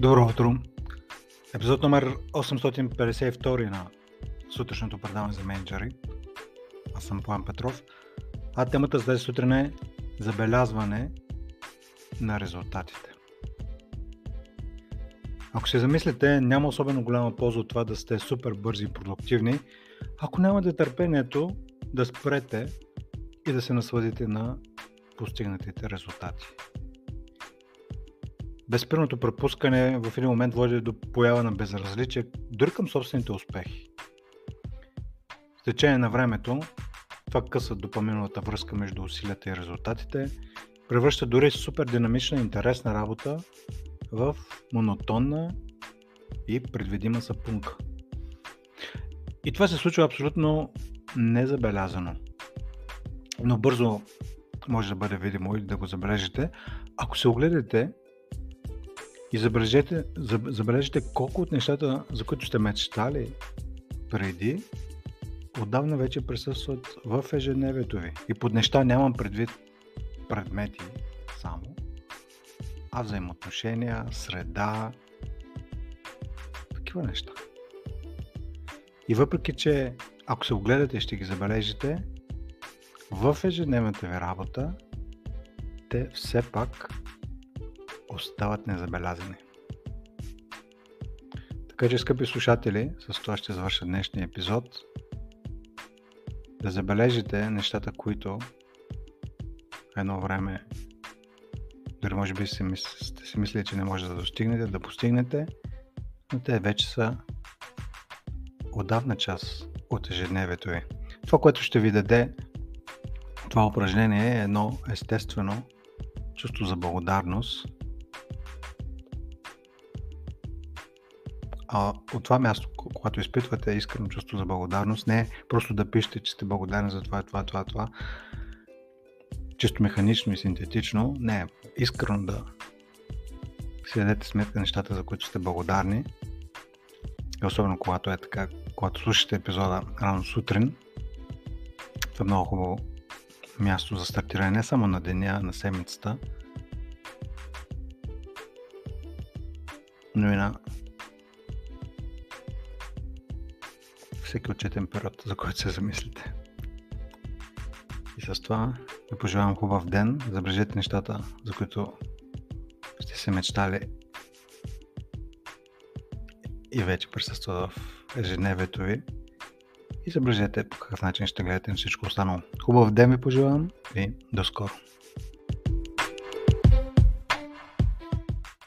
Добро утро! Епизод номер 852 на сутрешното предаване за менеджери. Аз съм План Петров. А темата за тази сутрин е забелязване на резултатите. Ако се замислите, няма особено голяма полза от това да сте супер бързи и продуктивни, ако нямате търпението да спрете и да се насладите на постигнатите резултати. Безспирното пропускане в един момент води до поява на безразличие дори към собствените успехи. С течение на времето това къса допаминовата връзка между усилията и резултатите, превръща дори супер динамична и интересна работа в монотонна и предвидима сапунка. И това се случва абсолютно незабелязано. Но бързо може да бъде видимо и да го забележите. Ако се огледате и забележете, забележете колко от нещата, за които сте мечтали преди, отдавна вече присъстват в ежедневието ви. И под неща нямам предвид предмети само, а взаимоотношения, среда, такива неща. И въпреки, че ако се огледате ще ги забележите, в ежедневната ви работа те все пак остават незабелязани. Така че, скъпи слушатели, с това ще завърша днешния епизод. Да забележите нещата, които едно време дори може би сте си мислили, че не може да достигнете, да постигнете, но те вече са отдавна част от ежедневието ви. Това, което ще ви даде това упражнение е едно естествено чувство за благодарност а, от това място, когато изпитвате искрено чувство за благодарност, не просто да пишете, че сте благодарни за това, това, това, това, чисто механично и синтетично, не е искрено да си дадете сметка нещата, за които сте благодарни. И особено когато е така, когато слушате епизода рано сутрин, това е много хубаво място за стартиране не само на деня, на седмицата, но и на всеки отчетен период, за който се замислите. И с това ви пожелавам хубав ден, забележете нещата, за които сте се мечтали и вече присъстват в ежедневието ви и забележете по какъв начин ще гледате на всичко останало. Хубав ден ви пожелавам и до скоро!